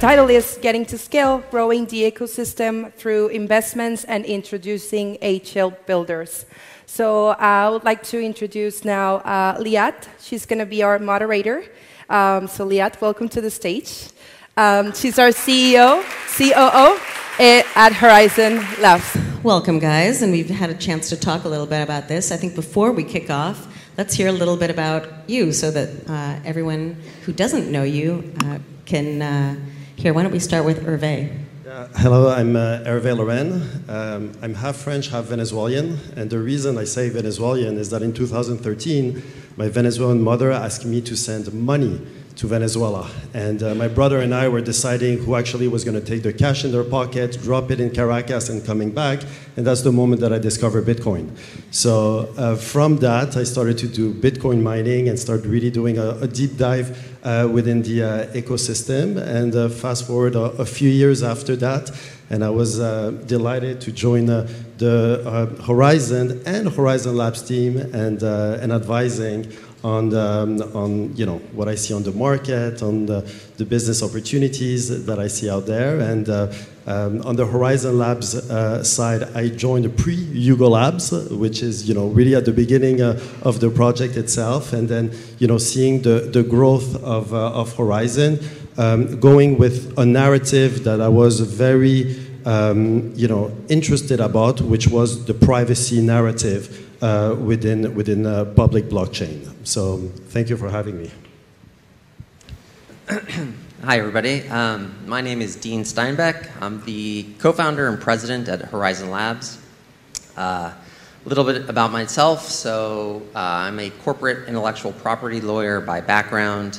title is Getting to Scale Growing the Ecosystem Through Investments and Introducing HL Builders. So uh, I would like to introduce now uh, Liat. She's going to be our moderator. Um, so, Liat, welcome to the stage. Um, she's our CEO, COO eh, at Horizen Labs. Welcome, guys, and we've had a chance to talk a little bit about this. I think before we kick off, let's hear a little bit about you so that uh, everyone who doesn't know you uh, can uh, hear. Why don't we start with Hervé? Hello, I'm uh, Hervé Larren. Um, I'm half French, half Venezuelan, and the reason I say Venezuelan is that in 2013, my Venezuelan mother asked me to send money to Venezuela. And uh, my brother and I were deciding who actually was going to take the cash in their pocket, drop it in Caracas, and coming back. And that's the moment that I discovered Bitcoin. So uh, from that, I started to do Bitcoin mining and start really doing a, a deep dive uh, within the uh, ecosystem. And uh, fast forward a, a, few years after that, and I was uh, delighted to join the Horizen and Horizen Labs team and, and advising on, um, on you know, what I see on the market, on the, the business opportunities that I see out there. And uh, um, on the Horizen Labs uh, side, I joined pre-Hugo Labs, which is you know, really at the beginning uh, of the project itself. And then you know, seeing the, the growth of, uh, of Horizen, um, going with a narrative that I was very um, you know, interested about, which was the privacy narrative uh, within, within uh, public blockchain. So thank you for having me. Hi, everybody. Um, my name is Dean Steinbeck. I'm the co-founder and president at Horizen Labs. Uh, a little bit about myself. So uh, I'm a corporate intellectual property lawyer by background.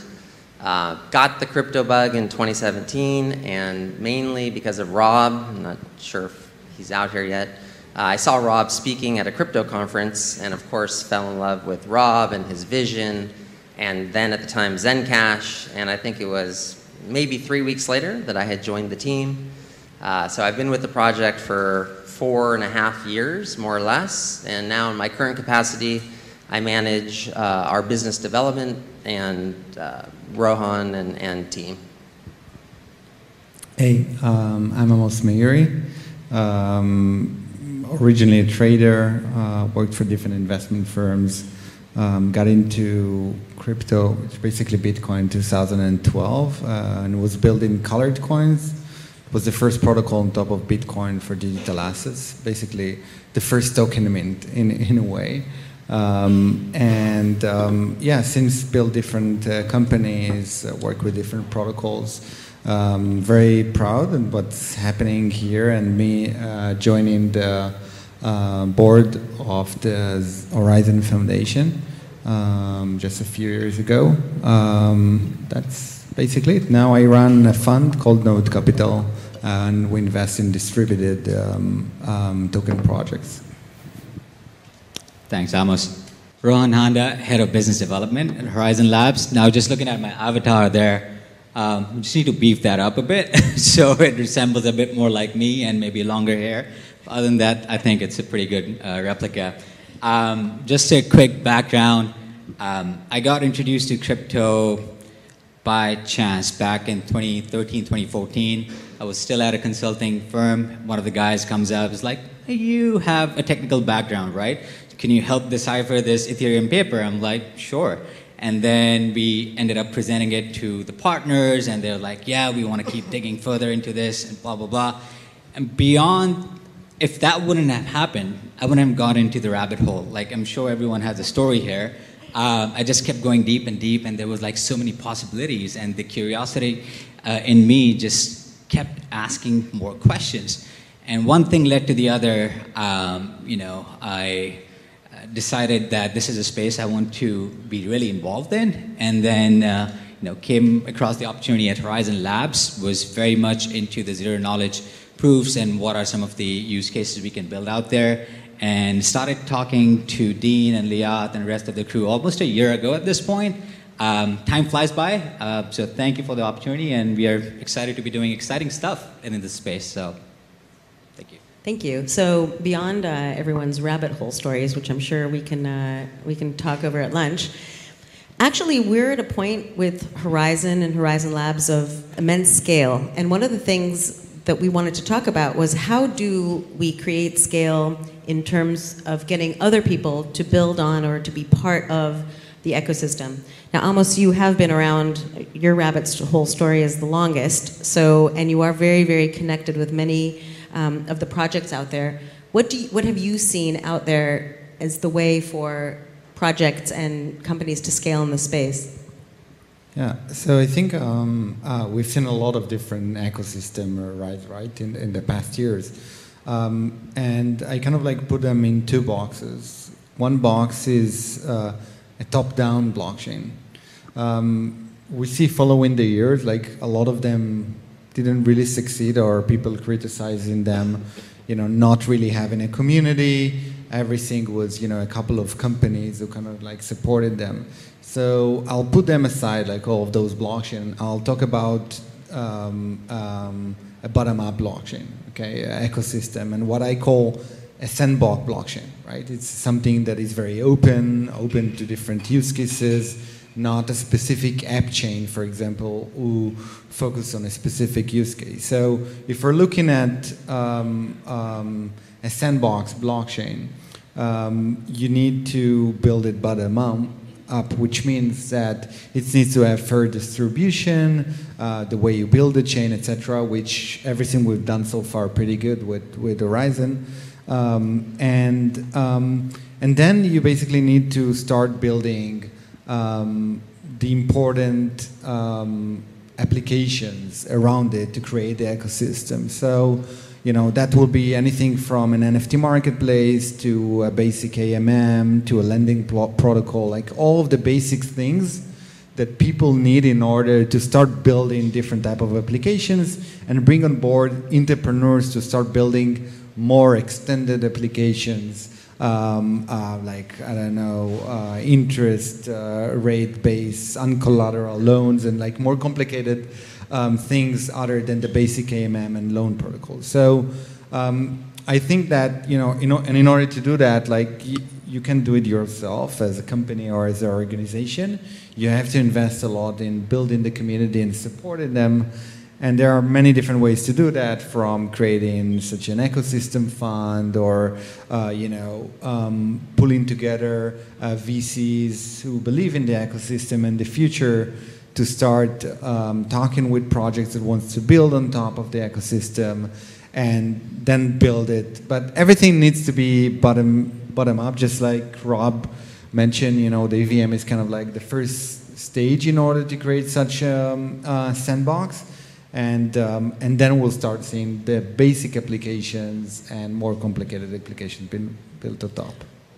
Uh, got the crypto bug in 2017, and mainly because of Rob. I'm not sure if he's out here yet. Uh, I saw Rob speaking at a crypto conference, and of course, fell in love with Rob and his vision, and then at the time, Zencash. And I think it was maybe three weeks later that I had joined the team. Uh, so I've been with the project for four and a half years, more or less, and now in my current capacity, I manage uh, our business development and uh, Rohan and, and team. Hey, um, I'm Amos Meiri. Um, originally a trader, uh, worked for different investment firms, um, got into crypto, which basically Bitcoin, in 2012, uh, and was building colored coins. It was the first protocol on top of Bitcoin for digital assets, basically the first token mint in, in a way. Um, and um, yeah, since built different uh, companies, uh, work with different protocols. Um, very proud of what's happening here and me uh, joining the uh, board of the Horizen Foundation um, just a few years ago. Um, that's basically it. Now I run a fund called Node Capital and we invest in distributed um, token projects. Thanks, Amos. Rohan Handa, Head of Business Development at Horizen Labs. Now, just looking at my avatar there, um, just need to beef that up a bit so it resembles a bit more like me and maybe longer hair. Other than that, I think it's a pretty good uh, replica. Um, just a quick background. Um, I got introduced to crypto by chance back in 2013, 2014. I was still at a consulting firm. One of the guys comes up, is like, hey, you have a technical background, right? can you help decipher this Ethereum paper? I'm like, sure. And then we ended up presenting it to the partners, and they're like, yeah, we want to keep digging further into this, and blah, blah, blah. And beyond, if that wouldn't have happened, I wouldn't have gone into the rabbit hole. Like, I'm sure everyone has a story here. Uh, I just kept going deep and deep, and there was like so many possibilities, and the curiosity uh, in me just kept asking more questions. And one thing led to the other. Um, you know, I decided that this is a space I want to be really involved in, and then uh, you know came across the opportunity at Horizen Labs. Was very much into the zero knowledge proofs and what are some of the use cases we can build out there. And started talking to Dean and Liat and the rest of the crew almost a year ago at this point. Um, time flies by, uh, so thank you for the opportunity, and we are excited to be doing exciting stuff in this space. So, thank you. Thank you. So beyond uh, everyone's rabbit hole stories, which I'm sure we can uh, we can talk over at lunch, Actually, we're at a point with Horizen and Horizen Labs of immense scale. And one of the things that we wanted to talk about was how do we create scale in terms of getting other people to build on or to be part of the ecosystem. Now, Amos, you have been around. Your rabbit's whole story is the longest. So, and you are very, very connected with many um, of the projects out there. What do you, what have you seen out there as the way for projects and companies to scale in the space? Yeah, so I think um, uh, we've seen a lot of different ecosystem rise, right, in, in the past years. Um, and I kind of like put them in two boxes. One box is uh, a top-down blockchain. Um, we see following the years, like a lot of them didn't really succeed, or people criticizing them, you know, not really having a community. Everything was, you know, a couple of companies who kind of like supported them. So I'll put them aside, like all of those blockchain. I'll talk about um, um, a bottom-up blockchain, okay, ecosystem, and what I call a sandbox blockchain, right? It's something that is very open, open to different use cases, not a specific app chain, for example, who focus on a specific use case. So if we're looking at um, um, a sandbox blockchain, um, you need to build it bottom up, which means that it needs to have fair distribution, uh, the way you build the chain, etc., which everything we've done so far pretty good with, with Horizen. Um, and, um, and then you basically need to start building um, the important um, applications around it to create the ecosystem. So, you know, that will be anything from an NFT marketplace to a basic AMM to a lending protocol, like all of the basic things that people need in order to start building different type of applications and bring on board entrepreneurs to start building more extended applications um, uh, like I don't know uh, interest uh, rate based uncollateral loans and like more complicated um, things other than the basic AMM and loan protocols. So um, I think that you know, and in order to do that, like you can do it yourself as a company or as an organization. You have to invest a lot in building the community and supporting them. And there are many different ways to do that, from creating such an ecosystem fund, or uh, you know, um, pulling together uh, VCs who believe in the ecosystem and the future to start um, talking with projects that wants to build on top of the ecosystem and then build it. But everything needs to be bottom bottom up, just like Rob mentioned. You know, the EVM is kind of like the first stage in order to create such a um, uh, sandbox. And, um, and then we'll start seeing the basic applications and more complicated applications being built on top.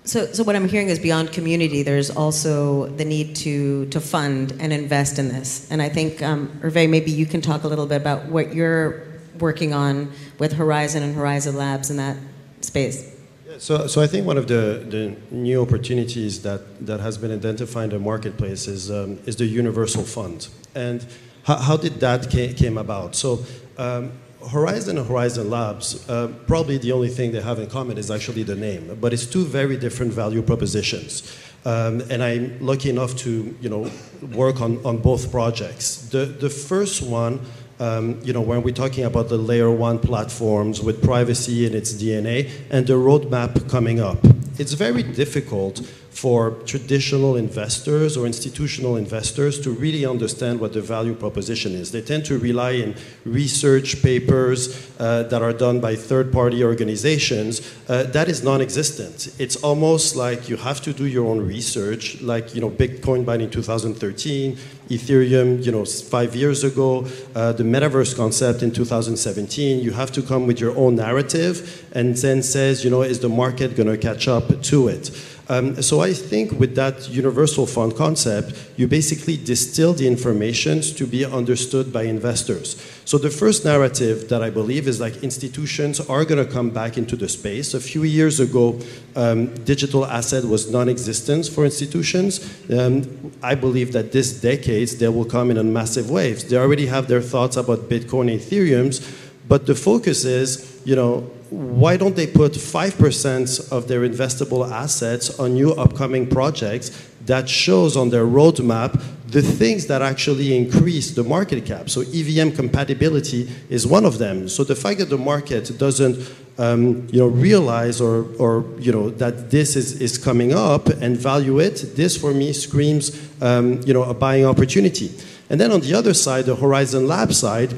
So, so what I'm hearing is beyond community, there's also the need to, to fund and invest in this. And I think, um, Hervé, maybe you can talk a little bit about what you're working on with Horizen and Horizen Labs in that space. So, so I think one of the, the new opportunities that, that has been identified in the marketplace is, um, is the universal fund. And how, how did that came, came about? So um, Horizen and Horizen Labs, uh, probably the only thing they have in common is actually the name, but it's two very different value propositions. Um, and I'm lucky enough to, you know, work on, on both projects. The, the first one, um, you know, when we're talking about the layer one platforms with privacy in its DNA and the roadmap coming up, it's very difficult for traditional investors or institutional investors to really understand what the value proposition is. They tend to rely on research papers uh, that are done by third-party organizations. Uh, that is non-existent. It's almost like you have to do your own research, like you know Bitcoin back in 2013, Ethereum, you know, five years ago, uh, the metaverse concept in 2017. You have to come with your own narrative and then says, you know, is the market going to catch up to it? Um, so I think with that universal fund concept, you basically distill the information to be understood by investors. So the first narrative that I believe is like institutions are going to come back into the space. A few years ago, um, digital asset was non-existent for institutions. Um, I believe that this decade they will come in on massive waves. They already have their thoughts about Bitcoin Ethereum's, but the focus is, you know, why don't they put 5% of their investable assets on new upcoming projects that shows on their roadmap the things that actually increase the market cap. So EVM compatibility is one of them. So the fact that the market doesn't um, you know, realize or, or you know, that this is, is coming up and value it, this for me screams um, you know, a buying opportunity. And then on the other side, the Horizen Lab side,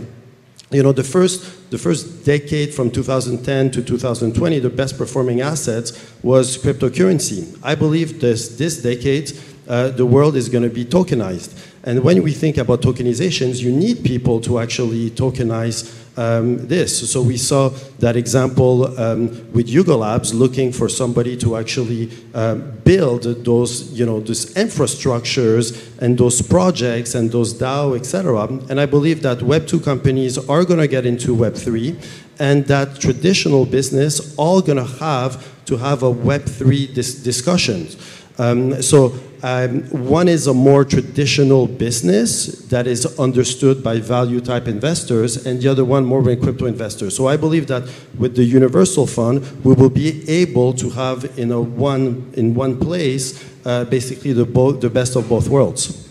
you know, the first, the first decade from 2010 to 2020, the best performing assets was cryptocurrency. I believe this, this decade, uh, the world is going to be tokenized. And when we think about tokenizations, you need people to actually tokenize um, this. So we saw that example um, with Yuga Labs looking for somebody to actually uh, build those, you know, those infrastructures and those projects and those DAO, etc. And I believe that Web2 companies are going to get into Web3 and that traditional business all going to have to have a Web3 dis discussions. Um, so um, one is a more traditional business that is understood by value type investors, and the other one more by crypto investors. So I believe that with the universal fund, we will be able to have in a one in one place uh, basically the the best of both worlds.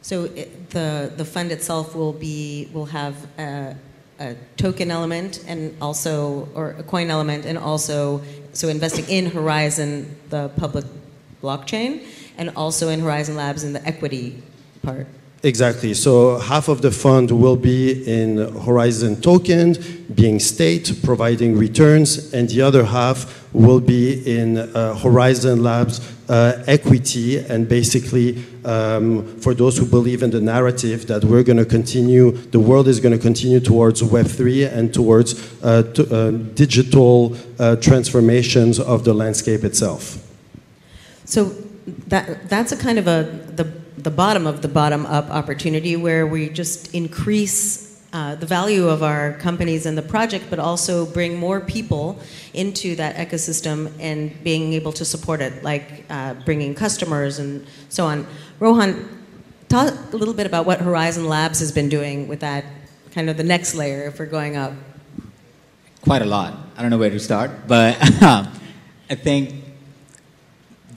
So it, the the fund itself will be will have. A token element and also, or a coin element, and also, so investing in Horizen, the public blockchain, and also in Horizen Labs in the equity part. Exactly. So half of the fund will be in Horizen token, being state, providing returns, and the other half will be in uh, Horizen Labs uh, equity, and basically um, for those who believe in the narrative that we're going to continue, the world is going to continue towards Web3 and towards uh, uh digital uh, transformations of the landscape itself. So that, that's a kind of a, the, the bottom of the bottom up opportunity where we just increase uh, the value of our companies and the project, but also bring more people into that ecosystem and being able to support it, like uh, bringing customers and so on. Rohan, talk a little bit about what Horizen Labs has been doing with that kind of the next layer if we're going up. Quite a lot. I don't know where to start, but I think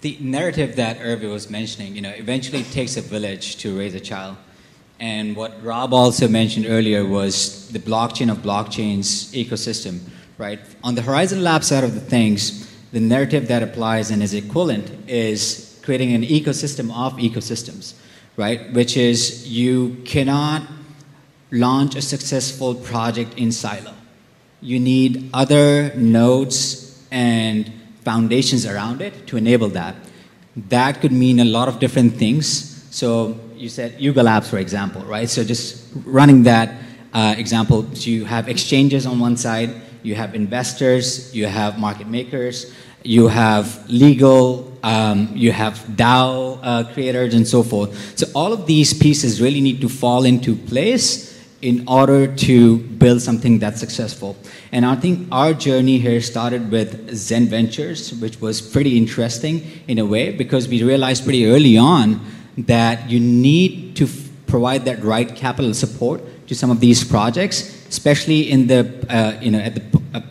the narrative that Hervé was mentioning, you know, eventually it takes a village to raise a child. And what Rob also mentioned earlier was the blockchain of blockchains ecosystem, right? On the Horizen Lab side of the things, the narrative that applies and is equivalent is creating an ecosystem of ecosystems, right? Which is you cannot launch a successful project in silo. You need other nodes and foundations around it to enable that. That could mean a lot of different things. So you said Yuga Labs, for example, right? So just running that uh, example, so you have exchanges on one side, you have investors, you have market makers, you have legal, um, you have DAO uh, creators, and so forth. So all of these pieces really need to fall into place in order to build something that's successful. And I think our journey here started with Zen Ventures, which was pretty interesting in a way because we realized pretty early on that you need to provide that right capital support to some of these projects, especially in the uh, you know at the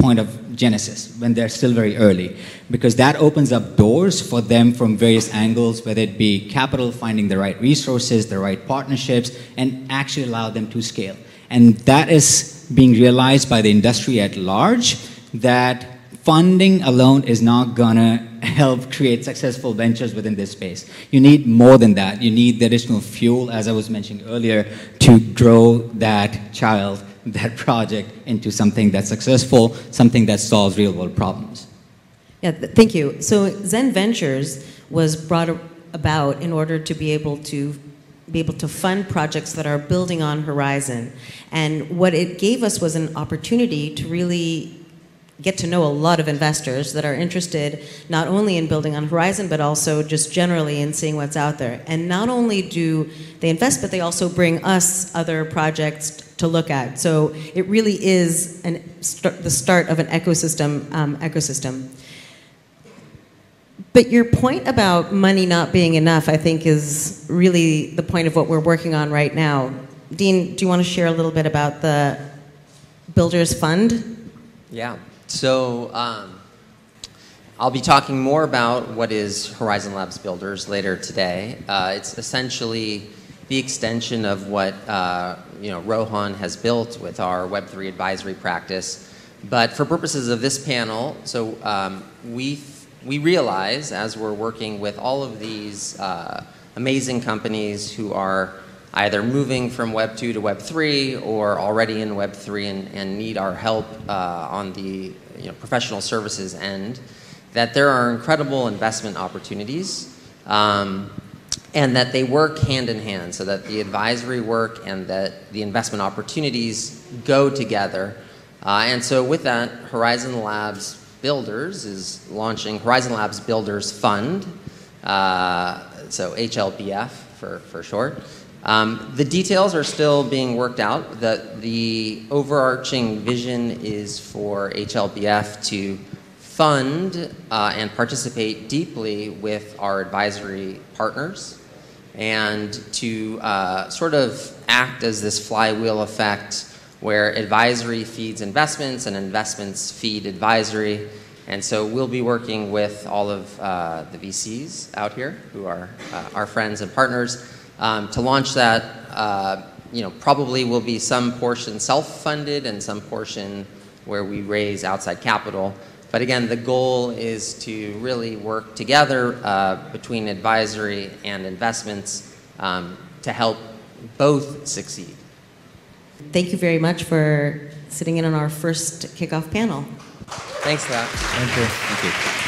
point of genesis when they're still very early, because that opens up doors for them from various angles, whether it be capital, finding the right resources, the right partnerships, and actually allow them to scale. And that is being realized by the industry at large that funding alone is not to help create successful ventures within this space. You need more than that. You need the additional fuel, as I was mentioning earlier, to grow that child, that project into something that's successful, something that solves real world problems. Yeah, thank you. So Zen Ventures was brought about in order to be able to be able to fund projects that are building on Horizen. And what it gave us was an opportunity to really get to know a lot of investors that are interested not only in building on Horizen, but also just generally in seeing what's out there. And not only do they invest, but they also bring us other projects to look at. So it really is an, st the start of an ecosystem. Um, ecosystem. But your point about money not being enough, I think, is really the point of what we're working on right now. Dean, do you want to share a little bit about the Builders Fund? Yeah. So um, I'll be talking more about what is Horizen Labs Builders later today. Uh, it's essentially the extension of what uh, you know Rohan has built with our Web3 advisory practice. But for purposes of this panel, so um, we we realize as we're working with all of these uh, amazing companies who are either moving from Web 2 to Web 3 or already in Web 3 and, and need our help uh, on the you know, professional services end, that there are incredible investment opportunities. Um, and that they work hand in hand so that the advisory work and that the investment opportunities go together. Uh, and so, with that, Horizen Labs Builders is launching Horizen Labs Builders Fund, uh, so HLBF for, for short. Um, the details are still being worked out. The, the overarching vision is for HLBF to fund uh, and participate deeply with our advisory partners and to uh, sort of act as this flywheel effect where advisory feeds investments and investments feed advisory. And so we'll be working with all of uh, the VCs out here who are uh, our friends and partners um, to launch that, uh, you know, probably will be some portion self-funded and some portion where we raise outside capital. But again, the goal is to really work together uh, between advisory and investments um, to help both succeed. Thank you very much for sitting in on our first kickoff panel. Thanks, Scott. Thank you. Thank you.